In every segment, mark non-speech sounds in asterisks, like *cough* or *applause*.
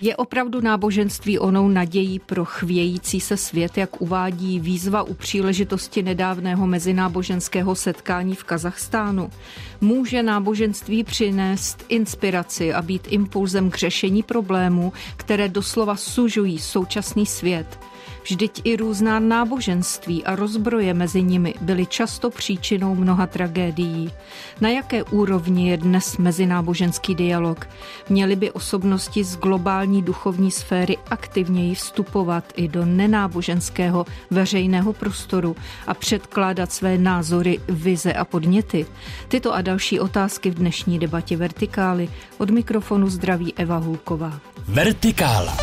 Je opravdu náboženství onou nadějí pro chvějící se svět, jak uvádí výzva u příležitosti nedávného mezináboženského setkání v Kazachstánu? Může náboženství přinést inspiraci a být impulzem k řešení problémů, které doslova sužují současný svět? Vždyť i různá náboženství a rozbroje mezi nimi byly často příčinou mnoha tragédií. Na jaké úrovni je dnes mezináboženský dialog? Měly by osobnosti z globální duchovní sféry aktivněji vstupovat i do nenáboženského veřejného prostoru a předkládat své názory, vize a podněty? Tyto a další otázky v dnešní debatě Vertikály od mikrofonu zdraví Eva Hulková. Vertikála.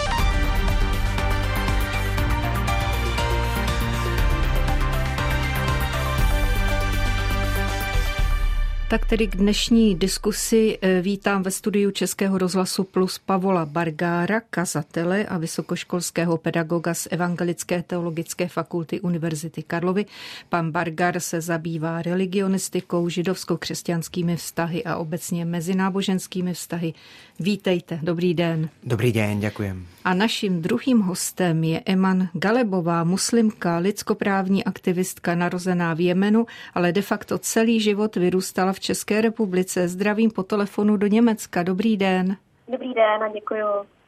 Tak tedy k dnešní diskusi eh, vítám ve studiu Českého rozhlasu Plus Pavola Bargára, kazatele a vysokoškolského pedagoga z Evangelické teologické fakulty Univerzity Karlovy. Pan Bargar se zabývá religionistikou, židovsko-křesťanskými vztahy a obecně mezináboženskými vztahy. Vítejte, dobrý den. Dobrý den, děkujem. A naším druhým hostem je Eman Galebová, muslimka, lidskoprávní aktivistka narozená v Jemenu, ale de facto celý život vyrůstala v České republice. Zdravím po telefonu do Německa. Dobrý den. Dobrý den a děkuji.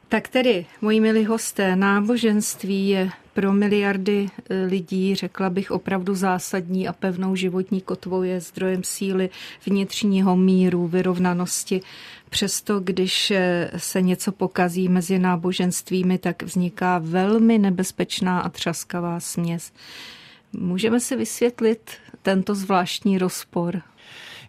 Tak tedy, moji milí hosté, náboženství je pro miliardy e, lidí, řekla bych, opravdu zásadní a pevnou životní kotvou je zdrojem síly, vnitřního míru, vyrovnanosti. Přesto, když e, se něco pokazí mezi náboženstvími, tak vzniká velmi nebezpečná a třaskavá směs. Můžeme si vysvětlit tento zvláštní rozpor?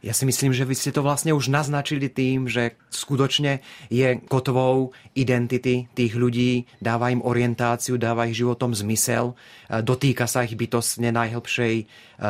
Ja si myslím, že vy ste to vlastne už naznačili tým, že skutočne je kotvou identity tých ľudí, dáva im orientáciu, dáva ich životom zmysel, e, dotýka sa ich bytostne najhlbšej e,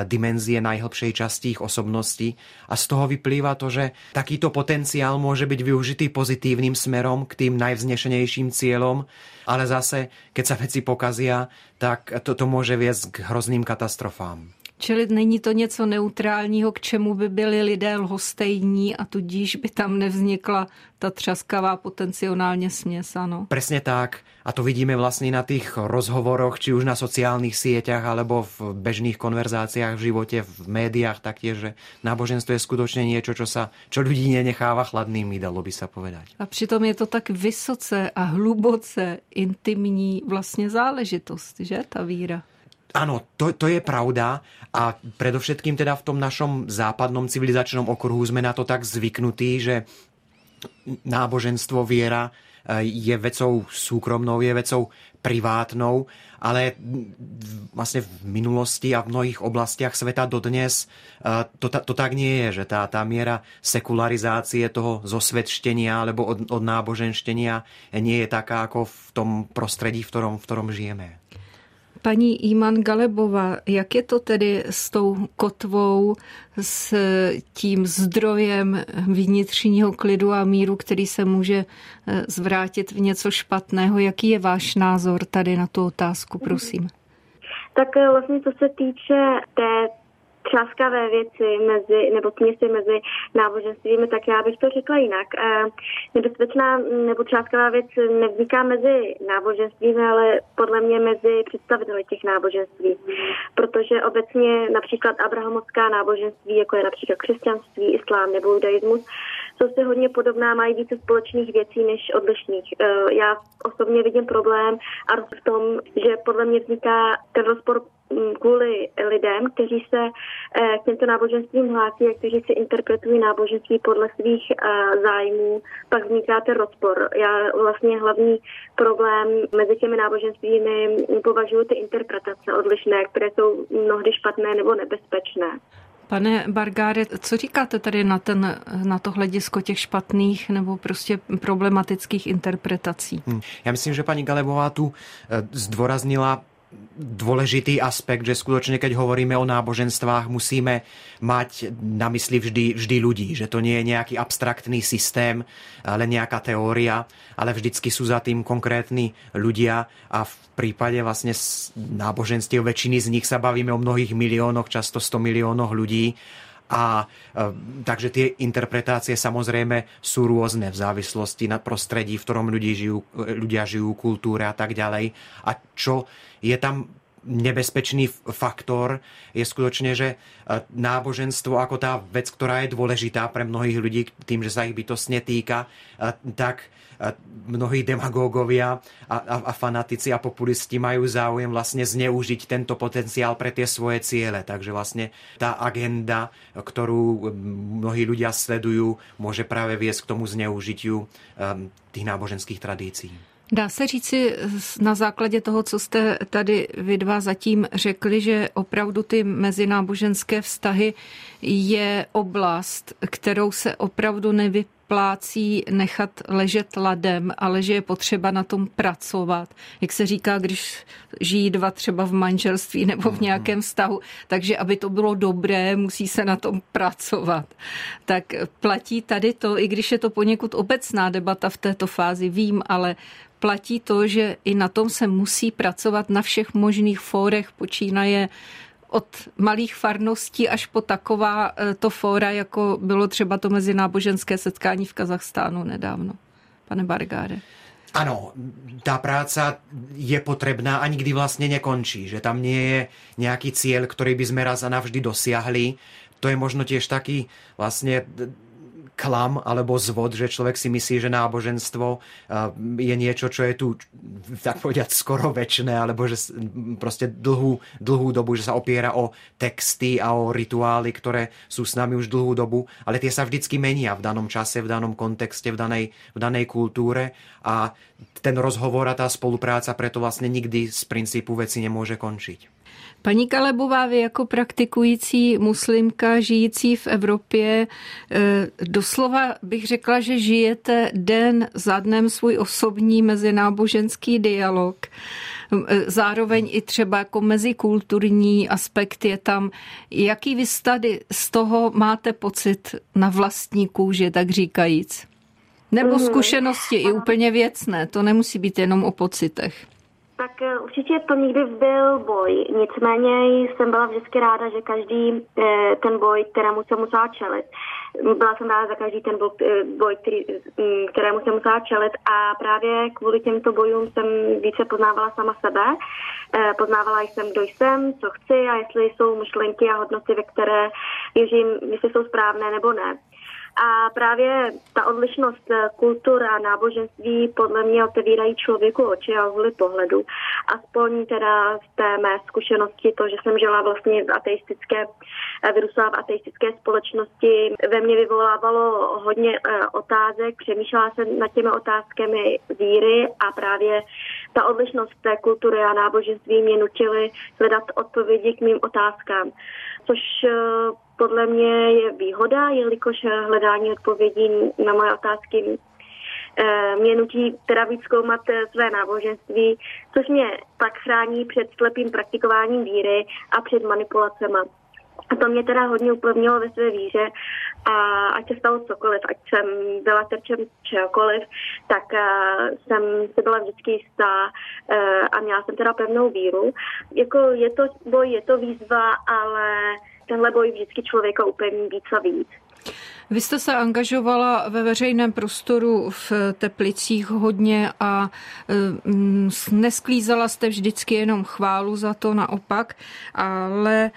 dimenzie, najhlbšej časti ich osobnosti a z toho vyplýva to, že takýto potenciál môže byť využitý pozitívnym smerom k tým najvznešenejším cieľom, ale zase, keď sa veci pokazia, tak to, to môže viesť k hrozným katastrofám. Čili není to něco neutrálního, k čemu by byli lidé lhostejní a tudíž by tam nevznikla ta třaskavá potenciálně směs, ano. Presne tak. A to vidíme vlastne na tých rozhovoroch, či už na sociálnych sieťach, alebo v bežných konverzáciách v živote, v médiách taktiež, že náboženstvo je skutočne niečo, čo, sa, čo ľudí nenecháva chladnými, dalo by sa povedať. A přitom je to tak vysoce a hluboce intimní vlastně záležitost, že ta víra? Áno, to, to je pravda a predovšetkým teda v tom našom západnom civilizačnom okruhu sme na to tak zvyknutí, že náboženstvo, viera e, je vecou súkromnou, je vecou privátnou, ale vlastne v minulosti a v mnohých oblastiach sveta dodnes e, to, to tak nie je, že tá, tá miera sekularizácie toho zosvedštenia alebo od, od náboženštenia nie je taká ako v tom prostredí, v ktorom, v ktorom žijeme. Paní Iman Galebova, jak je to tedy s tou kotvou, s tím zdrojem vnitřního klidu a míru, který se může eh, zvrátit v něco špatného? Jaký je váš názor tady na tu otázku, prosím? Tak eh, vlastně co se týče té třáskavé věci mezi, nebo směsi mezi náboženstvími, tak já bych to řekla jinak. Nebezpečná nebo třáskavá věc nevzniká mezi náboženstvími, ale podle mě mezi představiteli těch náboženství. Protože obecně například abrahamovská náboženství, jako je například křesťanství, islám nebo judaismus, jsou si hodně podobná, mají více společných věcí než odlišných. Eh, já osobně vidím problém a v tom, že podle mě vzniká ten rozpor kvůli lidem, kteří se eh, k těmto náboženstvím hlásí a kteří si interpretují náboženství podle svých eh, zájmů, pak vzniká ten rozpor. Já vlastně hlavní problém mezi těmi náboženstvími považuji ty interpretace odlišné, které jsou mnohdy špatné nebo nebezpečné. Pane Bargáre, co říkáte tady na, ten, na to hledisko těch špatných nebo prostě problematických interpretací? Hmm. Já myslím, že paní Galebová tu eh, zdôraznila dôležitý aspekt, že skutočne, keď hovoríme o náboženstvách, musíme mať na mysli vždy, vždy ľudí, že to nie je nejaký abstraktný systém, ale nejaká teória, ale vždycky sú za tým konkrétni ľudia a v prípade vlastne náboženstiev väčšiny z nich sa bavíme o mnohých miliónoch, často 100 miliónoch ľudí A takže tie interpretácie samozrejme sú rôzne v závislosti na prostredí, v ktorom ľudí žijú, ľudia žijú, kultúre a tak ďalej. A čo je tam nebezpečný faktor je skutočne, že náboženstvo ako tá vec, ktorá je dôležitá pre mnohých ľudí tým, že sa ich bytostne týka, tak mnohí demagógovia a, a, a fanatici a populisti majú záujem vlastne zneužiť tento potenciál pre tie svoje ciele. Takže vlastne tá agenda, ktorú mnohí ľudia sledujú, môže práve viesť k tomu zneužitiu tých náboženských tradícií. Dá se říci na základě toho, co jste tady vy dva zatím řekli, že opravdu ty mezináboženské vztahy je oblast, kterou se opravdu nevyplácí nechat ležet ladem, ale že je potřeba na tom pracovat. Jak se říká, když žijí dva třeba v manželství nebo v mhm. nějakém vztahu, takže aby to bylo dobré, musí se na tom pracovat. Tak platí tady to, i když je to poněkud obecná debata v této fázi, vím, ale platí to, že i na tom se musí pracovat na všech možných fórech, počínaje od malých farností až po taková e, to fóra, jako bylo třeba to mezináboženské setkání v Kazachstánu nedávno. Pane Bargáre. Ano, tá práca je potrebná a nikdy vlastne nekončí, že tam nie je nejaký cieľ, ktorý by sme raz a navždy dosiahli. To je možno tiež taký vlastne klam alebo zvod, že človek si myslí, že náboženstvo eh, je niečo, čo je tu, tak povedať, skoro väčšné, alebo že proste dlhú, dlhú dobu, že sa opiera o texty a o rituály, ktoré sú s nami už dlhú dobu, ale tie sa vždycky menia v danom čase, v danom kontexte, v danej, v danej kultúre a ten rozhovor a tá spolupráca preto vlastne nikdy z princípu veci nemôže končiť. Paní Kalebová, vy jako praktikující muslimka žijící v Evropě, eh, doslova bych řekla, že žijete den za dnem svůj osobní mezináboženský dialog. Eh, zároveň i třeba jako mezikulturní aspekt je tam. Jaký vy tady z toho máte pocit na vlastní kůži, tak říkajíc? Nebo mhm. zkušenosti i úplně věcné, to nemusí být jenom o pocitech. Tak eh, určitě to nikdy byl boj. Nicméně jsem byla vždycky ráda, že každý eh, ten boj, kterému jsem musela čelit, byla jsem ráda za každý ten eh, boj, který, mm, kterému jsem musela čelit a právě kvůli těmto bojům jsem více poznávala sama sebe. Poznávala jsem, kdo jsem, co chci a jestli jsou myšlenky a hodnoty, ve které věřím, jestli jsou správné nebo ne. A právě ta odlišnost eh, kultur a náboženství podle mě otevírají člověku oči a uhly pohledu. Aspoň teda z té mé zkušenosti, to, že jsem žila vlastně v ateistické, eh, vyrůstala v ateistické společnosti, ve mně vyvolávalo hodně eh, otázek, přemýšlela jsem nad těmi otázkami víry a právě ta odlišnost té kultury a náboženství mě nutily hledat odpovědi k mým otázkám, což podle mě je výhoda, jelikož hledání odpovědí na moje otázky eh, mě nutí teda víc zkoumat eh, své náboženství, což mě pak chrání před slepým praktikováním víry a před manipulacemi. A to mě teda hodně upevnilo ve své víře a ať se stalo cokoliv, ať jsem byla terčem čehokoliv, tak uh, jsem si byla vždycky jistá a měla jsem teda pevnou víru. Jako je to boj, je to výzva, ale tenhle boj vždycky člověka upevní víc a víc. Vy jste se angažovala ve veřejném prostoru v Teplicích hodně a mm, nesklízela jste vždycky jenom chválu za to, naopak, ale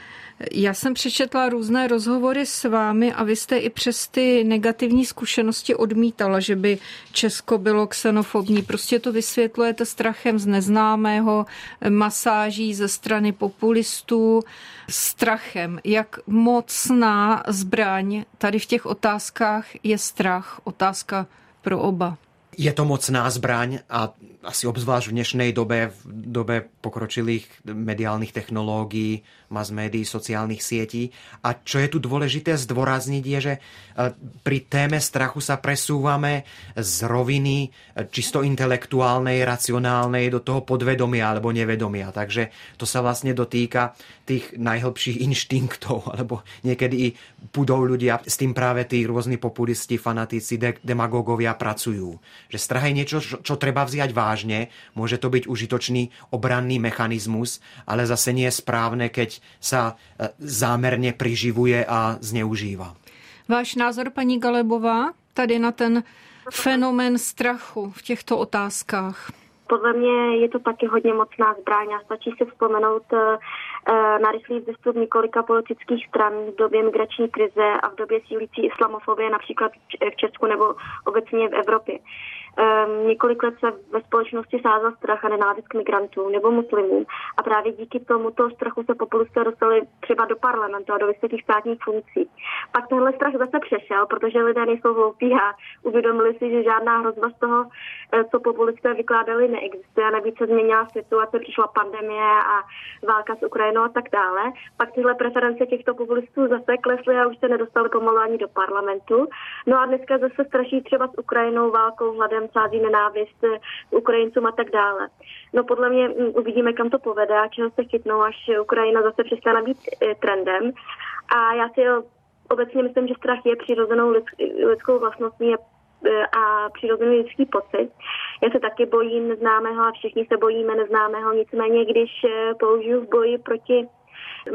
já jsem přečetla různé rozhovory s vámi a vy jste i přes ty negativní zkušenosti odmítala, že by Česko bylo xenofobní. Prostě to vysvětlujete strachem z neznámého, masáží ze strany populistů, strachem. Jak mocná zbraň tady v těch otázkách je strach? Otázka pro oba. Je to mocná zbraň a asi obzvlášť v dnešnej dobe, v dobe pokročilých mediálnych technológií, mass médií, sociálnych sietí. A čo je tu dôležité zdôrazniť je, že e, pri téme strachu sa presúvame z roviny e, čisto intelektuálnej, racionálnej do toho podvedomia alebo nevedomia. Takže to sa vlastne dotýka tých najhlbších *laughs* inštinktov, alebo niekedy i pudov ľudia. S tým práve tí rôzni populisti, fanatici, demagógovia pracujú že strach je niečo, čo, čo treba vziať vážne, môže to byť užitočný obranný mechanizmus, ale zase nie je správne, keď sa e, zámerne priživuje a zneužíva. Váš názor, paní Galebová, tady na ten fenomén strachu v těchto otázkách? Podle mě je to taky hodně mocná zbraň a stačí si vzpomenout eh, eh, na rychlý vzestup několika politických stran v době migrační krize a v době sílící islamofobie například v Česku nebo obecně v Evropě. Um, několik let se ve společnosti sázal strach a nenávist k migrantům nebo muslimům a právě díky tomuto strachu se populisté dostali třeba do parlamentu a do vysokých státních funkcí. Pak tenhle strach zase přešel, protože lidé nejsou hloupí a uvědomili si, že žádná hrozba z toho, eh, co populisté vykládali, neexistuje a navíc se změnila situace, přišla pandemie a válka s Ukrajinou a tak dále. Pak tyhle preference těchto populistů zase klesly a už se nedostali pomalu ani do parlamentu. No a dneska zase straší třeba s Ukrajinou válkou, hladem sází nenávist Ukrajincům a tak dále. No podle mě mm, uvidíme, kam to povede a čeho se chytnou, až Ukrajina zase přestane být eh, trendem. A já si obecně myslím, že strach je přirozenou lidskou vlastností eh, a přirozený lidský pocit. Já se taky bojím neznámého a všichni se bojíme neznámého, nicméně když eh, použiju v boji proti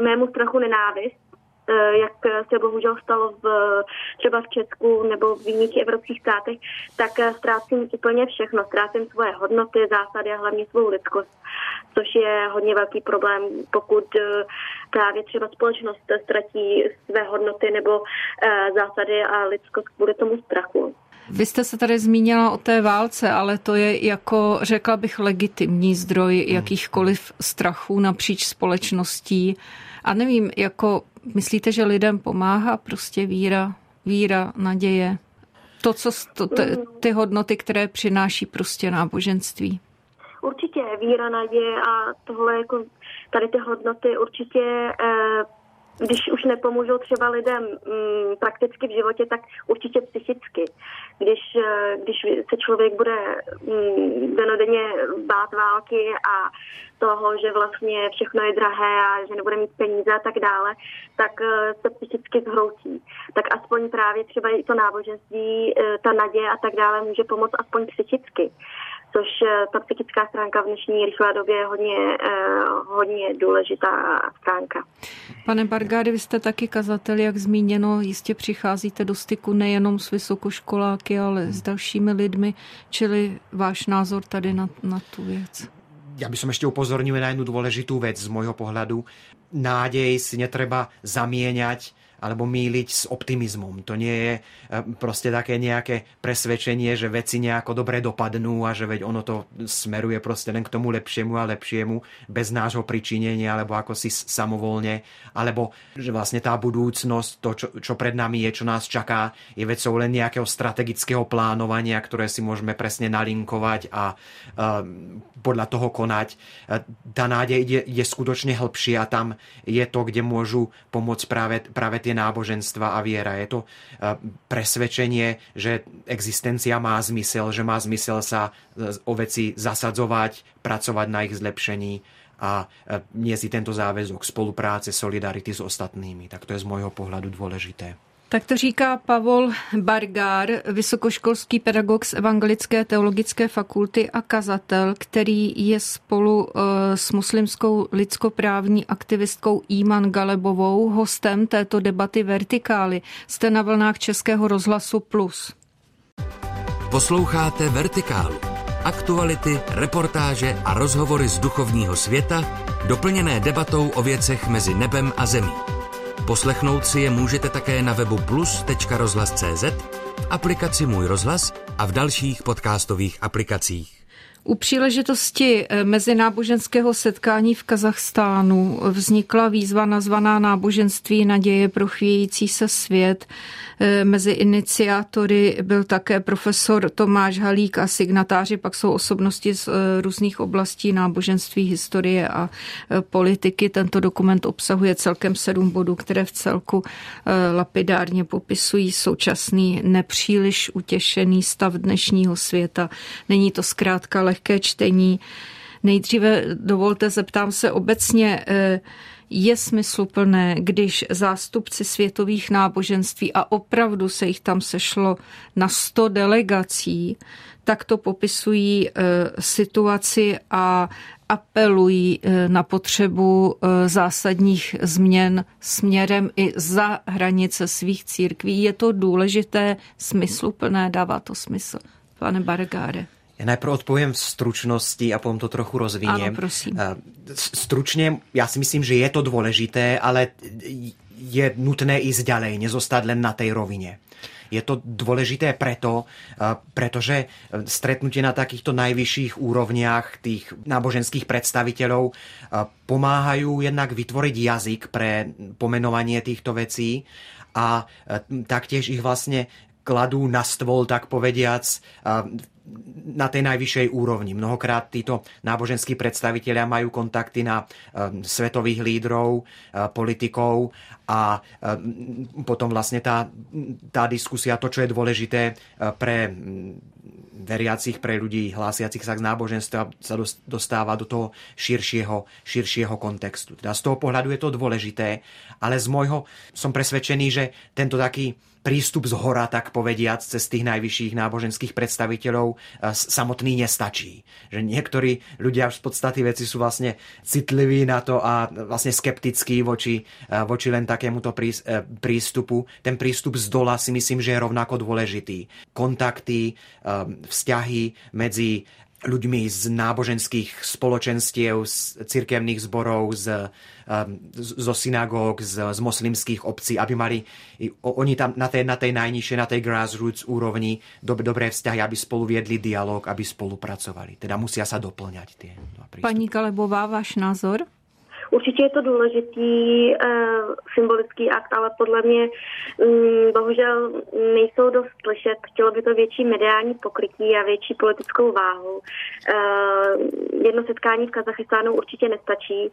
mému strachu nenávist, Eh, jak se bohužel stalo v, třeba v Česku nebo v jiných evropských státech, tak eh, ztrácím úplně všechno. Ztrácím svoje hodnoty, zásady a hlavně svou lidskost, což je hodně velký problém, pokud eh, právě třeba společnost ztratí své hodnoty nebo zásady a lidskost kvůli tomu strachu. Vy jste se tady zmínila o té válce, ale to je jako, řekla bych, legitimní zdroj jakýchkoliv strachů napříč společností. A nevím, jako myslíte, že lidem pomáhá prostě víra, víra, naděje? To, co, to, ty, ty hodnoty, které přináší prostě náboženství. Určitě víra, naděje a tohle jako tady ty hodnoty určitě eh, když už nepomůžou třeba lidem mm, prakticky v životě, tak určitě psychicky. Když, eh, když se člověk bude mm, denodenně bát války a toho, že vlastně všechno je drahé a že nebude mít peníze a tak dále, tak eh, se psychicky zhroutí. Tak aspoň právě třeba i to náboženství, eh, ta naděje a tak dále může pomoct aspoň psychicky což eh, ta psychická stránka v dnešní rychlé době je hodně, hodně důležitá stránka. Pane Bargády, vy jste taky kazatel, jak zmíněno, jistě přicházíte do styku nejenom s vysokoškoláky, ale s dalšími lidmi, čili váš názor tady na, na tu věc ja by som ešte upozornil na jednu dôležitú vec z môjho pohľadu. Nádej si netreba zamieňať alebo míliť s optimizmom. To nie je eh, proste také nejaké presvedčenie, že veci nejako dobre dopadnú a že veď ono to smeruje proste len k tomu lepšiemu a lepšiemu bez nášho pričinenia alebo ako si samovolne, alebo že vlastne tá budúcnosť, to čo, čo pred nami je, čo nás čaká, je vecou len nejakého strategického plánovania, ktoré si môžeme presne nalinkovať a uh, podľa toho konať. Uh, tá nádej je, je skutočne hĺbšie a tam je to, kde môžu pomôcť práve, práve tie náboženstva a viera. Je to eh, presvedčenie, že existencia má zmysel, že má zmysel sa eh, o veci zasadzovať, pracovať na ich zlepšení a eh, nie si tento záväzok spolupráce, solidarity s ostatnými. Tak to je z môjho pohľadu dôležité. Tak to říká Pavol Bargár, vysokoškolský pedagog z Evangelické teologické fakulty a kazatel, který je spolu eh, s muslimskou lidskoprávní aktivistkou Iman Galebovou hostem této debaty Vertikály. Jste na vlnách Českého rozhlasu Plus. Posloucháte Vertikálu. Aktuality, reportáže a rozhovory z duchovního světa, doplněné debatou o věcech mezi nebem a zemí. Poslechnout si je můžete také na webu plus.rozhlas.cz, aplikaci Můj rozhlas a v dalších podcastových aplikacích. U příležitosti eh, mezináboženského setkání v Kazachstánu vznikla výzva nazvaná Náboženství naděje pro chvějící se svět. Eh, mezi iniciátory byl také profesor Tomáš Halík a signatáři pak jsou osobnosti z eh, různých oblastí náboženství, historie a politiky. Tento dokument obsahuje celkem sedm bodů, které v celku lapidárně popisují současný nepříliš utěšený stav dnešního světa. Není to zkrátka lehké čtení. Nejdříve dovolte, zeptám se obecně, eh, je smysluplné, když zástupci světových náboženství, a opravdu se jich tam sešlo na 100 delegací, takto popisují situaci a apelují na potřebu zásadních změn směrem i za hranice svých církví. Je to důležité, smysluplné, dává to smysl. Pane Bargáre. Já najprv odpovím v stručnosti a potom to trochu rozviniem. Ano, prosím. Stručně, já si myslím, že je to důležité, ale je nutné ísť ďalej, nezostať len na tej rovine. Je to dôležité preto, pretože stretnutie na takýchto najvyšších úrovniach tých náboženských predstaviteľov pomáhajú jednak vytvoriť jazyk pre pomenovanie týchto vecí a taktiež ich vlastne kladú na stôl, tak povediac, na tej najvyššej úrovni. Mnohokrát títo náboženskí predstavitelia majú kontakty na svetových lídrov, politikov a potom vlastne tá, tá diskusia, to, čo je dôležité pre veriacich, pre ľudí hlásiacich sa k náboženstva, sa dostáva do toho širšieho, širšieho kontextu. Teda z toho pohľadu je to dôležité, ale z môjho som presvedčený, že tento taký prístup z hora, tak povediac, cez tých najvyšších náboženských predstaviteľov e, samotný nestačí. Že niektorí ľudia v podstate veci sú vlastne citliví na to a vlastne skeptickí voči, e, voči len takémuto prístupu. Ten prístup z dola si myslím, že je rovnako dôležitý. Kontakty, vzťahy medzi ľuďmi z náboženských spoločenstiev, z cirkevných zborov, z, zo synagóg, z, z moslimských obcí, aby mali oni tam na tej, na tej najnižšej, na tej grassroots úrovni dob, dobré vzťahy, aby spolu viedli dialog, aby spolupracovali. Teda musia sa doplňať tie Paní Kalebová, váš názor? Určitě je to důležitý e, symbolický akt, ale podle mě m, mm, bohužel nejsou dost slyšet. Chtělo by to větší mediální pokrytí a větší politickou váhu. E, jedno setkání v Kazachstánu určitě nestačí.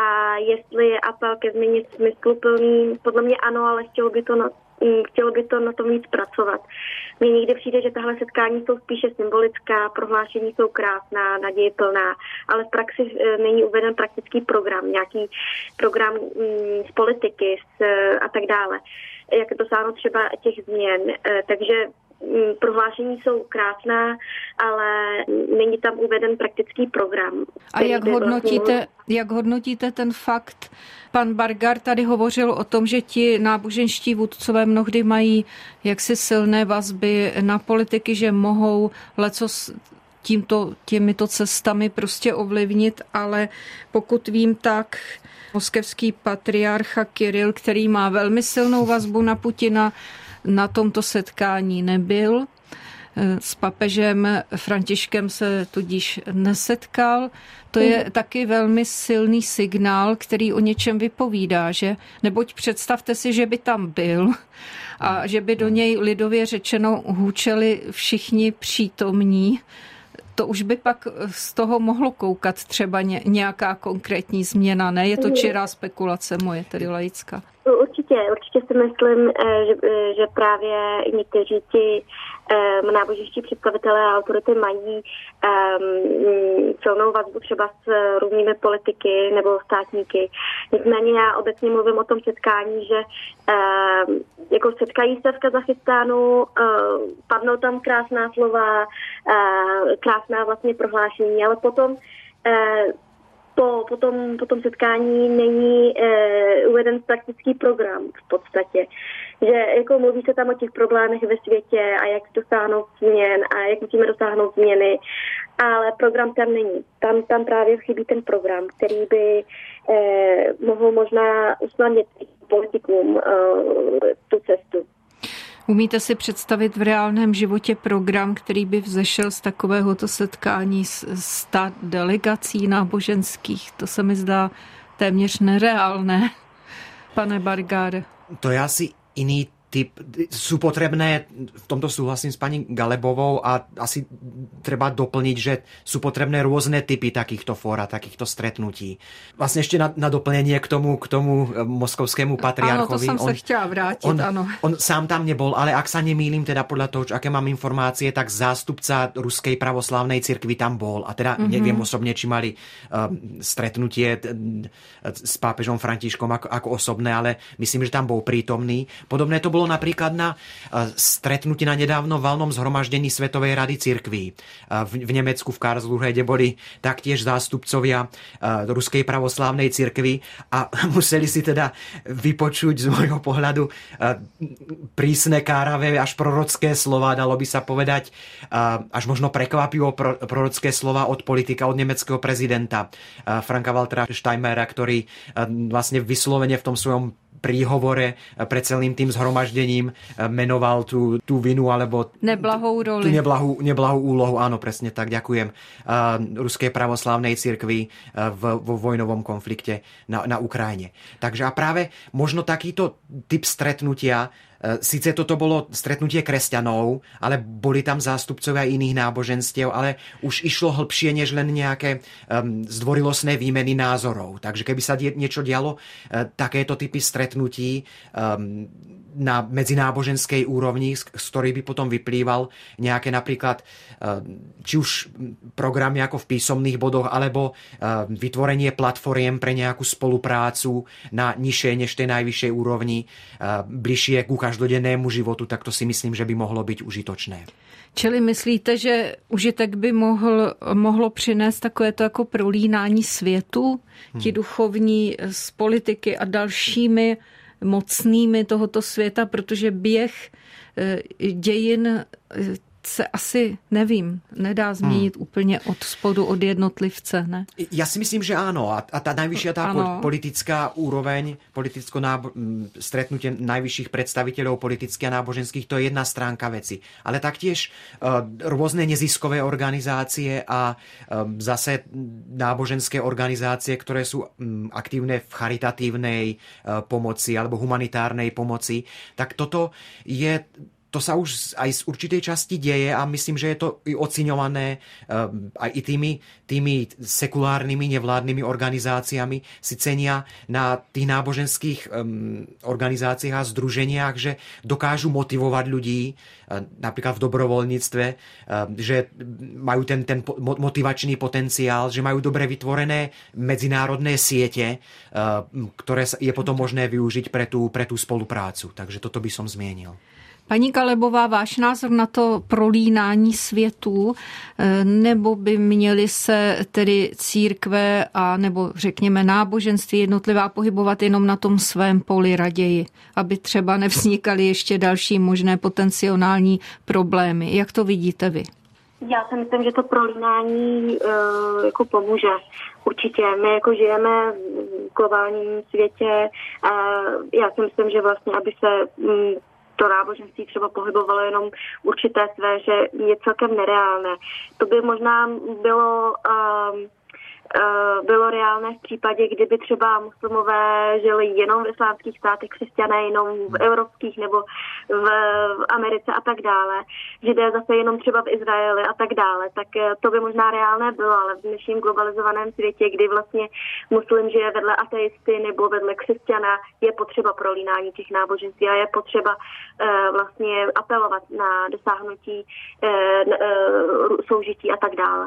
A jestli je apel ke změně smysluplný, podle mě ano, ale chtělo by to na, chtělo by to na tom víc pracovat. Mně někdy přijde, že tahle setkání jsou spíše symbolická, prohlášení jsou krásná, naděje plná, ale v praxi e, není uveden praktický program, nějaký program mm, z politiky z, e, a tak dále, jak dosáhnout třeba těch změn. E, takže Mm, prohlášení jsou krásná, ale není tam uveden praktický program. A jak hodnotíte, vlastně... jak hodnotíte ten fakt? Pan Bargar tady hovořil o tom, že ti náboženští vůdcové mnohdy mají jaksi silné vazby na politiky, že mohou leco tímto, těmito cestami prostě ovlivnit, ale pokud vím, tak moskevský patriarcha Kiril, který má velmi silnou vazbu na Putina, na tomto setkání nebyl. S papežem Františkem se tudíž nesetkal. To je mm. taky velmi silný signál, který o něčem vypovídá, že? Neboť představte si, že by tam byl a že by do něj lidově řečeno hůčeli všichni přítomní, to už by pak z toho mohlo koukat třeba nějaká konkrétní změna, ne? Je to čirá spekulace moje, tedy laická. Určitě, určitě si myslím, eh, že, eh, že právě někteří ti um, náboženští představitelé a autority mají um, silnou vazbu třeba s různými politiky nebo státníky. Nicméně já obecně mluvím o tom setkání, že um, jako setkají se v Kazachstánu, uh, padnou tam krásná slova, uh, krásná vlastně prohlášení, ale potom po, po, tom, po tom setkání není e, uveden praktický program v podstatě. Že jako mluví se tam o těch problémech ve světě a jak dosáhnout změn a jak musíme dosáhnout změny, ale program tam není. Tam, tam právě chybí ten program, který by e, mohl možná usnadnit politikům e, tu cestu. Umíte si představit v reálném životě program, který by vzešel z takovéhoto setkání s sta delegací náboženských? To se mi zdá téměř nereálné, pane Bargáre. To je asi iný typ, sú potrebné, v tomto súhlasím s pani Galebovou a asi treba doplniť, že sú potrebné rôzne typy takýchto fór a takýchto stretnutí. Vlastne ešte na, na doplnenie k tomu, k tomu eh, moskovskému patriarchovi. Áno, to som on, sa chtěla vrátiť, on, áno. On sám tam nebol, ale ak sa nemýlim, teda podľa toho, aké mám informácie, tak zástupca Ruskej pravoslavnej cirkvi tam bol. A teda mm-hmm. neviem osobne, či mali uh, stretnutie s pápežom Františkom ako, ako osobné, ale myslím, že tam bol prítomný. Podobné to bolo napríklad na stretnutí na nedávno valnom zhromaždení Svetovej rady cirkví v Nemecku v Karlsruhe, kde boli taktiež zástupcovia Ruskej pravoslávnej cirkvi a *laughs* museli si teda vypočuť z môjho pohľadu prísne káravé až prorocké slova, dalo by sa povedať až možno prekvapivo prorocké slova od politika, od nemeckého prezidenta Franka Waltera Steinmeiera, ktorý vlastne vyslovene v tom svojom príhovore pred celým tým zhromaždením menoval tú, tú vinu alebo neblahou roli. Tú neblahú, neblahú úlohu, áno, presne tak, ďakujem, Ruskej pravoslavnej cirkvi vo vojnovom konflikte na, na Ukrajine. Takže a práve možno takýto typ stretnutia Sice toto bolo stretnutie kresťanov, ale boli tam zástupcovia iných náboženstiev, ale už išlo hlbšie než len nejaké um, zdvorilostné výmeny názorov. Takže keby sa die, niečo dialo, uh, takéto typy stretnutí um, na medzináboženskej úrovni, z, ktorých by potom vyplýval nejaké napríklad či už programy ako v písomných bodoch, alebo vytvorenie platformiem pre nejakú spoluprácu na nižšej než tej najvyššej úrovni, bližšie ku každodennému životu, tak to si myslím, že by mohlo být užitočné. Čili myslíte, že užitek by mohl, mohlo přinést takové to jako prolínání světu, hmm. ti duchovní z politiky a dalšími mocnými tohoto světa, protože běh eh, dějin eh, se asi, nevím, nedá změnit hmm. úplně od spodu, od jednotlivce, ne? Já si myslím, že ano. A, a ta nejvyšší ta ano. politická úroveň, politicko nábo- stretnutie najvyšších predstaviteľov politických a náboženských, to je jedna stránka veci. Ale taktiež uh, rôzne neziskové organizácie a uh, zase náboženské organizácie, ktoré sú um, aktívne v charitatívnej uh, pomoci alebo humanitárnej pomoci, tak toto je to sa už aj z určitej časti deje a myslím, že je to i oceňované um, aj i tými, tými sekulárnymi nevládnymi organizáciami si cenia na tých náboženských organizáciách a združeniach, že dokážu motivovať ľudí uh, napríklad v dobrovoľníctve, uh, že majú ten, ten motivačný potenciál, že majú dobre vytvorené medzinárodné siete, ktoré je potom možné využiť pre tú, pre tú spoluprácu. Takže toto by som zmienil. Paní Kalebová, váš názor na to prolínání světů, eh, nebo by měly se tedy církve a nebo řekněme náboženství jednotlivá pohybovat jenom na tom svém poli raději, aby třeba nevznikaly ještě další možné potenciální problémy. Jak to vidíte vy? Já si myslím, že to prolínání uh, jako pomůže. Určitě. My jako žijeme v globálním světě a já si myslím, že vlastně, aby se um, to náboženství třeba pohybovalo jenom určité své, že je celkem nereálné. To by možná bylo um, bylo reálné v případě, kdyby třeba muslimové žili jenom v islámských státech, křesťané jenom v evropských nebo v, Americe a tak dále, židé zase jenom třeba v Izraeli a tak dále, tak eh, to by možná reálné bylo, ale v dnešním globalizovaném světě, kdy vlastně muslim žije vedle ateisty nebo vedle křesťana, je potřeba prolínání těch náboženství a je potřeba uh, vlastně apelovat na dosáhnutí soužití a tak dále.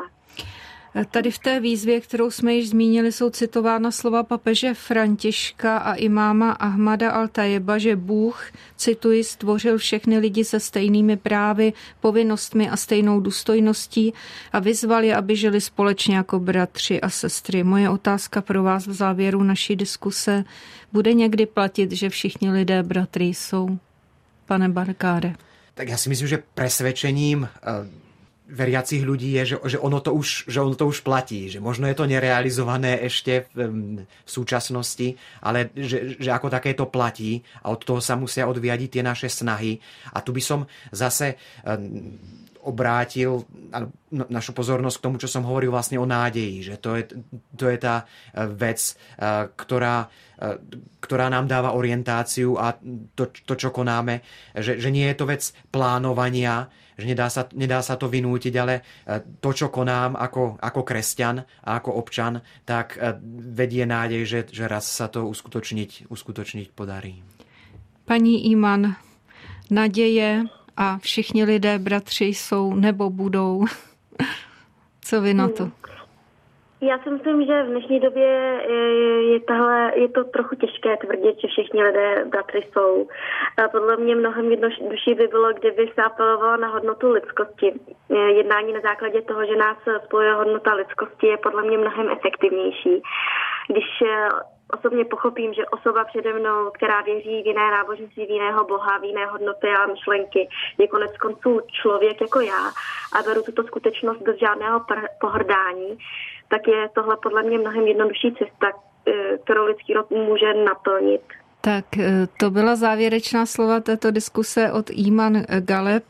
Tady v té výzvě, kterou jsme již zmínili, jsou citována slova papeže Františka a imáma Ahmada Altajeba, že Bůh, cituji, stvořil všechny lidi se stejnými právy, povinnostmi a stejnou důstojností a vyzval je, aby žili společně jako bratři a sestry. Moje otázka pro vás v závěru naší diskuse. Bude někdy platit, že všichni lidé bratry jsou? Pane Barkáre. Tak já si myslím, že presvedčením eh, veriacich ľudí je, že, že, ono to už, že ono to už platí, že možno je to nerealizované ešte v, v súčasnosti, ale že, že ako také to platí a od toho sa musia odviadiť tie naše snahy. A tu by som zase obrátil našu pozornosť k tomu, čo som hovoril vlastne o nádeji, že to je, to je tá e, vec, e, ktorá, e, ktorá nám dáva orientáciu a to, to čo konáme, že, že nie je to vec plánovania, že nedá sa, nedá sa to vynútiť, ale to, čo konám ako, ako kresťan a ako občan, tak vedie nádej, že, že raz sa to uskutočniť, uskutočniť podarí. Paní Iman, naděje a všichni lidé, bratři, jsou nebo budou. *laughs* Co vy na to? Já si myslím, že v dnešní době je, tahle, je to trochu těžké tvrdit, že všichni lidé bratry jsou. Podle mě mnohem jednodušší by bylo, kdyby se apelovalo na hodnotu lidskosti. Jednání na základě toho, že nás spojuje hodnota lidskosti, je podle mě mnohem efektivnější. Když osobně pochopím, že osoba přede mnou, která věří v jiné náboženství, v jiného boha, v jiné hodnoty a myšlenky, je konec konců člověk jako já a beru tuto skutečnost bez žádného pohrdání, tak je tohle podle mě mnohem jednodušší cesta, eh, kterou lidský rod může naplnit. Tak eh, to byla závěrečná slova této diskuse od Iman Galeb,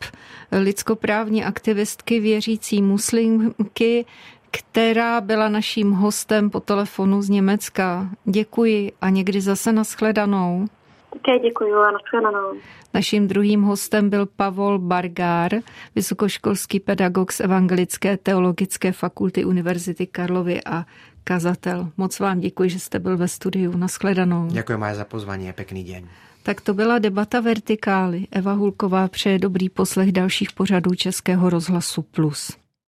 lidskoprávní aktivistky věřící muslimky, která byla naším hostem po telefonu z Německa. Děkuji a někdy zase nashledanou. Také děkuji a nashledanou. Naším druhým hostem byl Pavol Bargár, vysokoškolský pedagog z Evangelické teologické fakulty Univerzity Karlovy a kazatel. Moc vám děkuji, že jste byl ve studiu. Naschledanou. Děkuji za pozvání. Pěkný den. Tak to byla debata Vertikály. Eva Hulková přeje dobrý poslech dalších pořadů Českého rozhlasu Plus.